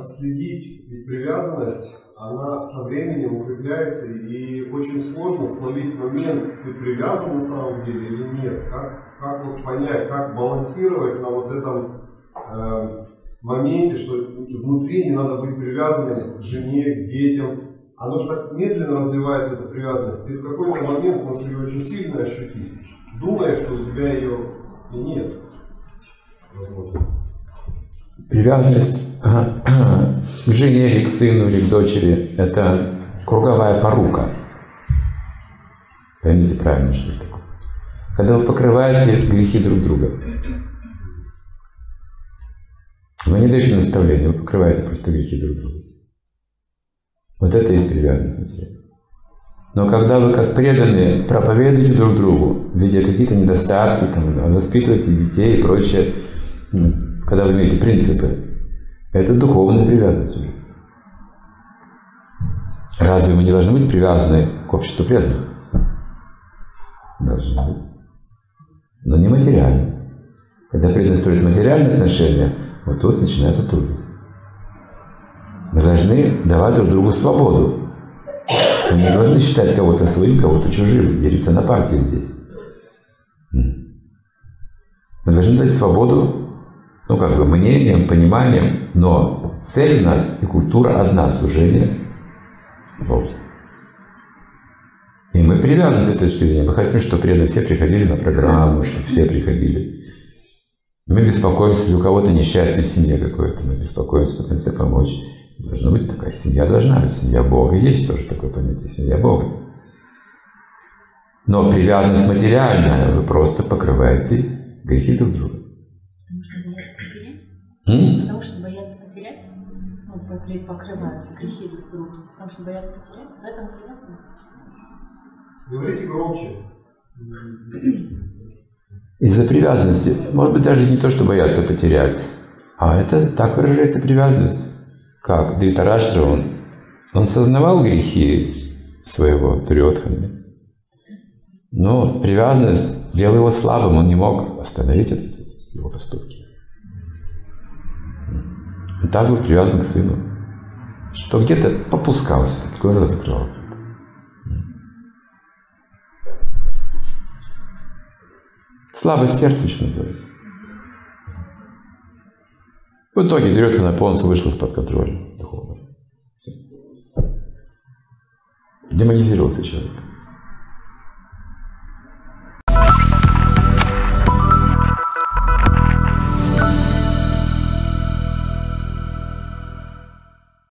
отследить, ведь привязанность, она со временем укрепляется, и очень сложно словить момент, ты привязан на самом деле или нет. Как, как вот понять, как балансировать на вот этом э, моменте, что внутри не надо быть привязанным к жене, к детям. Оно же так медленно развивается, эта привязанность. Ты в какой-то момент можешь ее очень сильно ощутить, думая, что у тебя ее и нет. Привязанность к жене или к сыну или к дочери – это круговая порука. Поймите правильно, что это такое. Когда вы покрываете грехи друг друга. Вы не даете наставления, вы покрываете просто грехи друг друга. Вот это и есть привязанность на себя. Но когда вы как преданные проповедуете друг другу, видя какие-то недостатки, там, воспитываете детей и прочее, когда вы имеете принципы, это духовная привязанность уже. Разве мы не должны быть привязаны к обществу преданных? Должны. Но не материально. Когда преданные строят материальные отношения, вот тут начинаются трудности. Мы должны давать друг другу свободу. Мы не должны считать кого-то своим, кого-то чужим, делиться на партии здесь. Мы должны дать свободу, ну, как бы, мнением, пониманием, но цель у нас и культура одна – служение Богу. И мы привязаны с этой точки. Мы хотим, чтобы преданные все приходили на программу, чтобы все приходили. Мы беспокоимся, если у кого-то несчастье в семье какое-то, мы беспокоимся, пытаемся помочь. Должна быть такая семья, должна быть семья Бога. Есть тоже такое понятие, семья Бога. Но привязанность материальная, вы просто покрываете грехи друг друга. Потому что боятся потерять? М? Потому что боятся потерять? Ну, покрывают грехи друг друга. Потому что боятся потерять? В этом привязано? Говорите громче. Из-за привязанности. Может быть, даже не то, что боятся потерять, а это так выражается привязанность. Как Дритараштра, он, он сознавал грехи своего Дурьотхана. Но привязанность делала его слабым, он не мог остановить его поступки. Так был привязан к сыну, что где-то попускался, глаза закрывал. Слабость сердца еще называется. В итоге Дурьотхана полностью вышла из-под контроля духовного. Демонизировался человек.